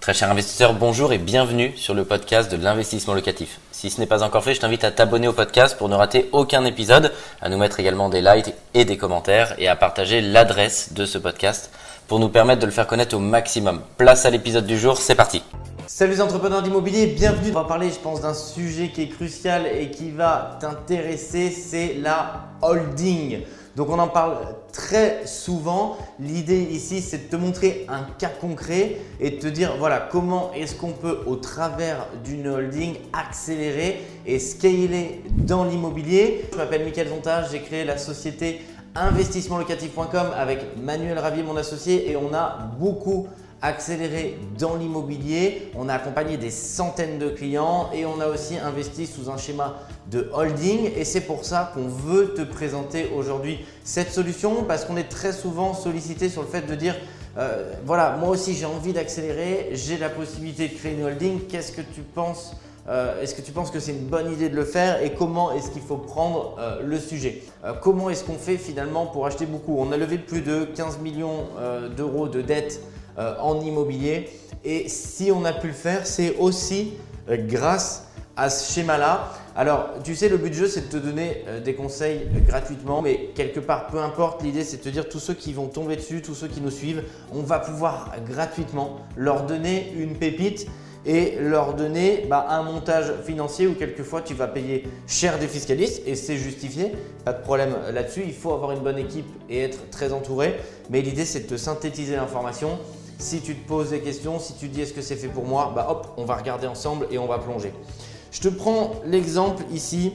Très cher investisseur, bonjour et bienvenue sur le podcast de l'investissement locatif. Si ce n'est pas encore fait, je t'invite à t'abonner au podcast pour ne rater aucun épisode, à nous mettre également des likes et des commentaires et à partager l'adresse de ce podcast pour nous permettre de le faire connaître au maximum. Place à l'épisode du jour, c'est parti. Salut les entrepreneurs d'immobilier, bienvenue. On va parler, je pense, d'un sujet qui est crucial et qui va t'intéresser, c'est la holding. Donc on en parle très souvent. L'idée ici, c'est de te montrer un cas concret et de te dire voilà comment est-ce qu'on peut au travers d'une holding accélérer et scaler dans l'immobilier. Je m'appelle Michael Zontage, j'ai créé la société investissementlocatif.com avec Manuel Ravier, mon associé, et on a beaucoup accéléré dans l'immobilier. On a accompagné des centaines de clients et on a aussi investi sous un schéma de holding. Et c'est pour ça qu'on veut te présenter aujourd'hui cette solution parce qu'on est très souvent sollicité sur le fait de dire euh, voilà, moi aussi j'ai envie d'accélérer, j'ai la possibilité de créer une holding. Qu'est-ce que tu penses euh, est-ce que tu penses que c'est une bonne idée de le faire et comment est-ce qu'il faut prendre euh, le sujet? Comment est-ce qu'on fait finalement pour acheter beaucoup? On a levé plus de 15 millions d'euros de dettes euh, en immobilier. Et si on a pu le faire, c'est aussi euh, grâce à ce schéma-là. Alors, tu sais, le but du jeu, c'est de te donner euh, des conseils gratuitement, mais quelque part, peu importe, l'idée, c'est de te dire tous ceux qui vont tomber dessus, tous ceux qui nous suivent, on va pouvoir gratuitement leur donner une pépite et leur donner bah, un montage financier où quelquefois tu vas payer cher des fiscalistes et c'est justifié, pas de problème là-dessus. Il faut avoir une bonne équipe et être très entouré, mais l'idée c'est de te synthétiser l'information si tu te poses des questions, si tu te dis est-ce que c'est fait pour moi, bah hop, on va regarder ensemble et on va plonger. Je te prends l'exemple ici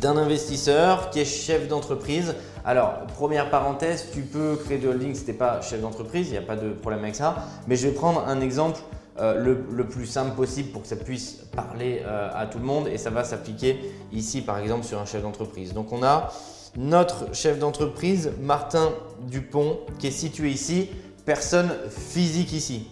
d'un investisseur qui est chef d'entreprise. Alors, première parenthèse, tu peux créer de holding si tu n'es pas chef d'entreprise, il n'y a pas de problème avec ça. Mais je vais prendre un exemple euh, le, plus simple possible pour que ça puisse parler euh, à tout le monde et ça va s'appliquer ici par exemple sur un chef d'entreprise. Donc on a notre chef d'entreprise, Martin Dupont, qui est situé ici personne physique ici.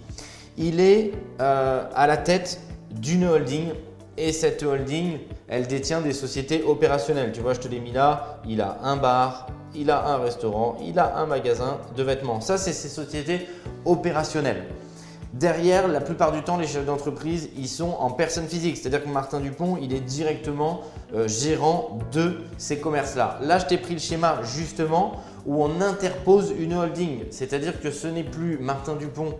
Il est euh, à la tête d'une holding et cette holding, elle détient des sociétés opérationnelles. Tu vois, je te l'ai mis là, il a un bar, il a un restaurant, il a un magasin de vêtements. Ça, c'est ces sociétés opérationnelles. Derrière, la plupart du temps, les chefs d'entreprise, ils sont en personne physique. C'est-à-dire que Martin Dupont, il est directement euh, gérant de ces commerces-là. Là, je t'ai pris le schéma justement où on interpose une holding. C'est-à-dire que ce n'est plus Martin Dupont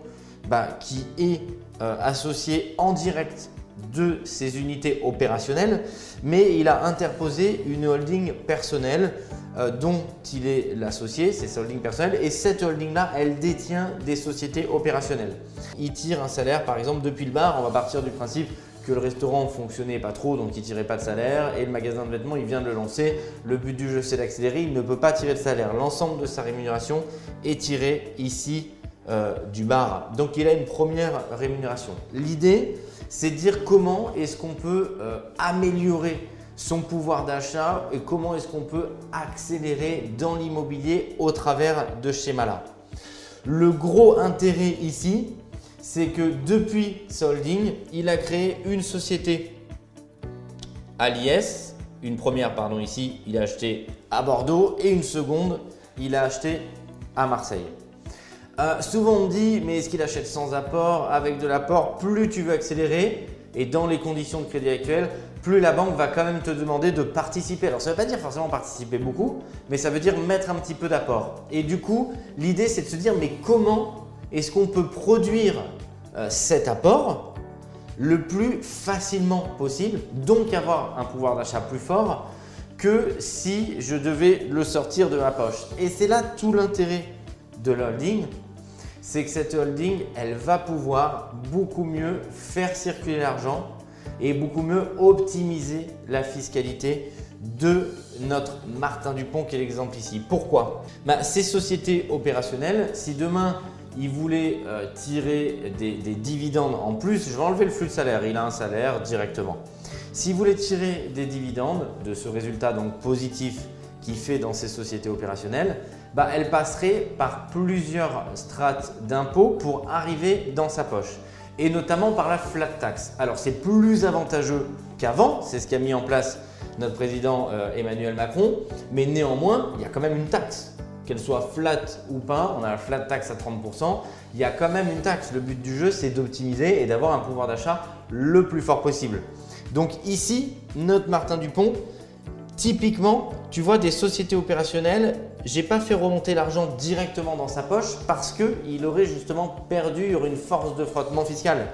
bah, qui est euh, associé en direct de ces unités opérationnelles, mais il a interposé une holding personnelle euh, dont il est l'associé, c'est sa holding personnelle, et cette holding-là, elle détient des sociétés opérationnelles. Il tire un salaire, par exemple, depuis le bar, on va partir du principe que le restaurant fonctionnait pas trop, donc il tirait pas de salaire, et le magasin de vêtements, il vient de le lancer. Le but du jeu, c'est d'accélérer, il ne peut pas tirer de salaire. L'ensemble de sa rémunération est tiré ici euh, du bar. Donc il a une première rémunération. L'idée, c'est de dire comment est-ce qu'on peut euh, améliorer son pouvoir d'achat et comment est-ce qu'on peut accélérer dans l'immobilier au travers de schéma-là. Le gros intérêt ici, c'est que depuis Solding, il a créé une société à l'IS, une première pardon ici, il a acheté à Bordeaux et une seconde, il a acheté à Marseille. Euh, souvent on me dit mais est-ce qu'il achète sans apport, avec de l'apport Plus tu veux accélérer et dans les conditions de crédit actuelles, plus la banque va quand même te demander de participer. Alors ça ne veut pas dire forcément participer beaucoup, mais ça veut dire mettre un petit peu d'apport. Et du coup, l'idée c'est de se dire mais comment est-ce qu'on peut produire euh, cet apport le plus facilement possible, donc avoir un pouvoir d'achat plus fort que si je devais le sortir de ma poche? Et c'est là tout l'intérêt de la holding, c'est que cette holding, elle va pouvoir beaucoup mieux faire circuler l'argent et beaucoup mieux optimiser la fiscalité de notre Martin Dupont qui est l'exemple ici. Pourquoi? Bah, Ces sociétés opérationnelles, si demain il voulait euh, tirer des, dividendes en plus, je vais enlever le flux de salaire, il a un salaire directement. S'il voulait tirer des dividendes de ce résultat donc positif qu'il fait dans ces sociétés opérationnelles, bah, elle passerait par plusieurs strates d'impôts pour arriver dans sa poche. Et notamment par la flat tax. Alors c'est plus avantageux qu'avant, c'est ce qu'a mis en place notre président euh, Emmanuel Macron, mais néanmoins il y a quand même une taxe qu'elle soit flat ou pas, on a la flat tax à 30%, il y a quand même une taxe. Le but du jeu, c'est d'optimiser et d'avoir un pouvoir d'achat le plus fort possible. Donc ici, notre Martin Dupont, typiquement, tu vois des sociétés opérationnelles, j'ai pas fait remonter l'argent directement dans sa poche parce qu'il aurait justement perdu, une force de frottement fiscal.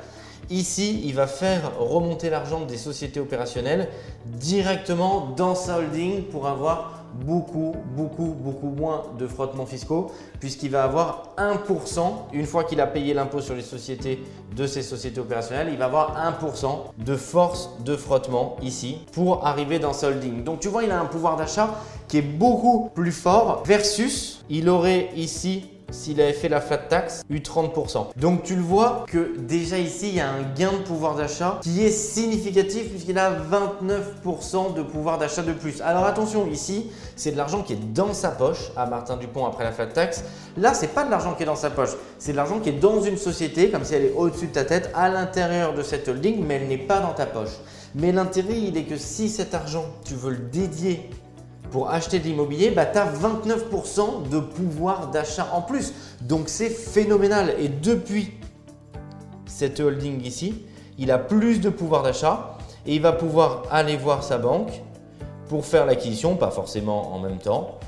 Ici, il va faire remonter l'argent des sociétés opérationnelles directement dans sa holding pour avoir beaucoup, beaucoup, beaucoup moins de frottements fiscaux puisqu'il va avoir 1%, une fois qu'il a payé l'impôt sur les sociétés de ces sociétés opérationnelles, il va avoir 1% de force de frottement ici pour arriver dans sa holding. Donc tu vois, il a un pouvoir d'achat qui est beaucoup plus fort versus il aurait ici s'il avait fait la flat tax, eu 30%. Donc tu le vois que déjà ici, il y a un gain de pouvoir d'achat qui est significatif puisqu'il a 29% de pouvoir d'achat de plus. Alors attention, ici, c'est de l'argent qui est dans sa poche à Martin Dupont après la flat tax. Là, c'est pas de l'argent qui est dans sa poche, c'est de l'argent qui est dans une société, comme si elle est au-dessus de ta tête, à l'intérieur de cette holding, mais elle n'est pas dans ta poche. Mais l'intérêt, il est que si cet argent, tu veux le dédier pour acheter de l'immobilier, bah, tu as 29% de pouvoir d'achat en plus. Donc c'est phénoménal. Et depuis cette holding ici, il a plus de pouvoir d'achat et il va pouvoir aller voir sa banque pour faire l'acquisition, pas forcément en même temps,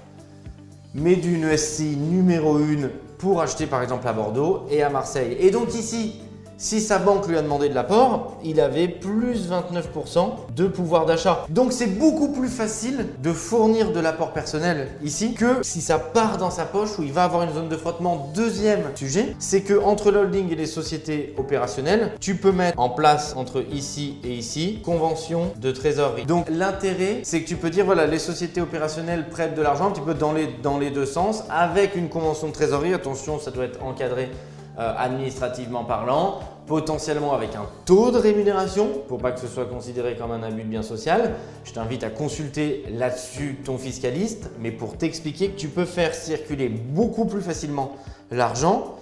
mais d'une SCI numéro 1 pour acheter par exemple à Bordeaux et à Marseille. Et donc ici, si sa banque lui a demandé de l'apport, il avait plus 29% de pouvoir d'achat. Donc c'est beaucoup plus facile de fournir de l'apport personnel ici que si ça part dans sa poche où il va avoir une zone de frottement. Deuxième sujet, c'est que entre l'holding et les sociétés opérationnelles, tu peux mettre en place entre ici et ici convention de trésorerie. Donc l'intérêt, c'est que tu peux dire voilà, les sociétés opérationnelles prêtent de l'argent un petit peu dans les, dans les deux sens avec une convention de trésorerie. Attention, ça doit être encadré euh, administrativement parlant, potentiellement avec un taux de rémunération pour pas que ce soit considéré comme un abus de bien social. Je t'invite à consulter là-dessus ton fiscaliste, mais pour t'expliquer que tu peux faire circuler beaucoup plus facilement l'argent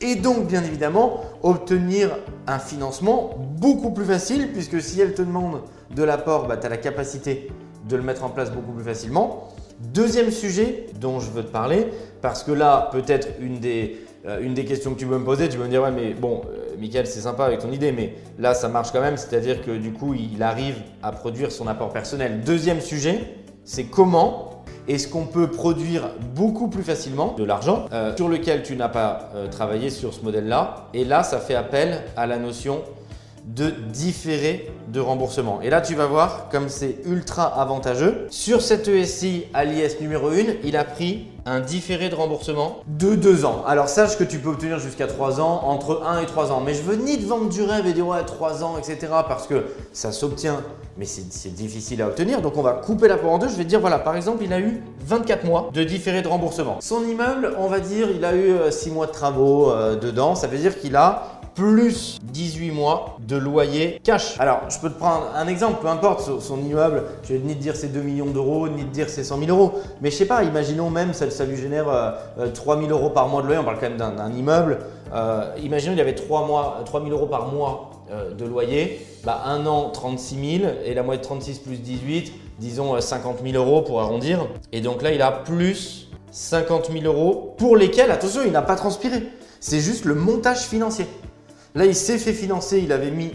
et donc bien évidemment obtenir un financement beaucoup plus facile puisque si elle te demande de l'apport, bah, tu as la capacité de le mettre en place beaucoup plus facilement. Deuxième sujet dont je veux te parler, parce que là peut-être une des une des questions que tu peux me poser, tu peux me dire ouais mais bon, euh, Michael c'est sympa avec ton idée, mais là ça marche quand même, c'est-à-dire que du coup il arrive à produire son apport personnel. Deuxième sujet, c'est comment est-ce qu'on peut produire beaucoup plus facilement de l'argent euh, sur lequel tu n'as pas travaillé sur ce modèle-là. Et là, ça fait appel à la notion de différé de remboursement. Et là, tu vas voir comme c'est ultra avantageux. Sur cette ESI à l'IS numéro 1, il a pris un différé de remboursement de 2 ans. Alors sache que tu peux obtenir jusqu'à 3 ans, entre 1 et 3 ans. Mais je veux ni te vendre du rêve et dire ouais 3 ans, etc. Parce que ça s'obtient, mais c'est difficile à obtenir. Donc on va couper la part en deux. Je vais dire voilà, par exemple, il a eu 24 mois de différé de remboursement. Son immeuble, on va dire, il a eu 6 euh, mois de travaux euh, dedans. Ça veut dire qu'il a plus 18 mois de loyer cash. Alors, je peux te prendre un exemple, peu importe son, immeuble, je vais ni te dire c'est 2 millions d'euros, ni te dire c'est 100 000 euros. Mais je sais pas, imaginons même ça, ça lui génère 3 euh, 000 euh, euros par mois de loyer, on parle quand même d'un immeuble. Euh, imaginons il avait 3, mois, 3 000 euros par mois de loyer, bah, un an 36 000 et la moitié de 36 plus 18, disons 50 000 euros pour arrondir. Et donc là, il a plus 50 000 euros pour lesquels, attention, il n'a pas transpiré. C'est juste le montage financier. Là, il s'est fait financer, il avait mis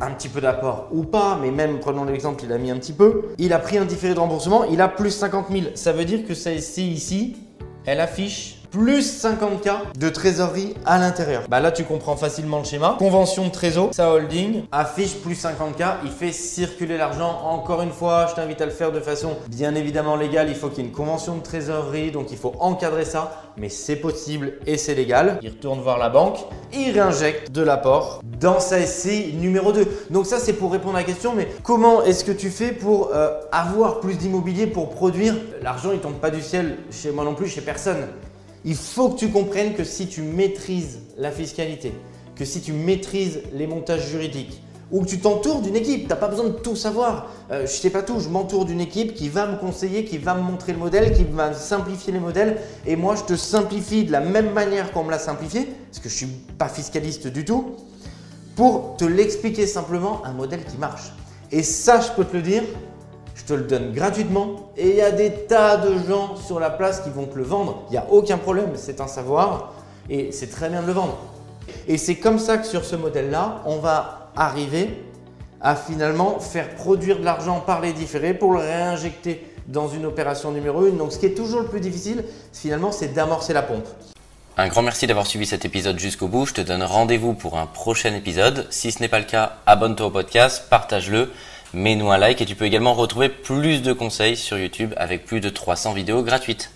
un petit peu d'apport ou pas, mais même prenons l'exemple, il a mis un petit peu. Il a pris un différé de remboursement, il a plus 50 000. Ça veut dire que celle-ci ici, elle affiche plus 50K de trésorerie à l'intérieur. Bah là, tu comprends facilement le schéma. Convention de trésor, sa holding affiche plus 50K. Il fait circuler l'argent. Encore une fois, je t'invite à le faire de façon bien évidemment légale. Il faut qu'il y ait une convention de trésorerie, donc il faut encadrer ça. Mais c'est possible et c'est légal. Il retourne voir la banque, il réinjecte de l'apport dans sa SCI numéro 2. Donc ça, c'est pour répondre à la question. Mais comment est-ce que tu fais pour euh, avoir plus d'immobilier pour produire? L'argent, il tombe pas du ciel chez moi non plus, chez personne. Il faut que tu comprennes que si tu maîtrises la fiscalité, que si tu maîtrises les montages juridiques, ou que tu t'entoures d'une équipe, tu n'as pas besoin de tout savoir. Euh, je ne sais pas tout, je m'entoure d'une équipe qui va me conseiller, qui va me montrer le modèle, qui va simplifier les modèles. Et moi, je te simplifie de la même manière qu'on me l'a simplifié, parce que je ne suis pas fiscaliste du tout, pour te l'expliquer simplement un modèle qui marche. Et ça, je peux te le dire, je te le donne gratuitement et il y a des tas de gens sur la place qui vont te le vendre. Il n'y a aucun problème, c'est un savoir et c'est très bien de le vendre. Et c'est comme ça que sur ce modèle-là, on va arriver à finalement faire produire de l'argent par les différés pour le réinjecter dans une opération numéro 1. Donc ce qui est toujours le plus difficile, finalement, c'est d'amorcer la pompe. Un grand merci d'avoir suivi cet épisode jusqu'au bout. Je te donne rendez-vous pour un prochain épisode. Si ce n'est pas le cas, abonne-toi au podcast, partage-le, mets-nous un like et tu peux également retrouver plus de conseils sur YouTube avec plus de 300 vidéos gratuites.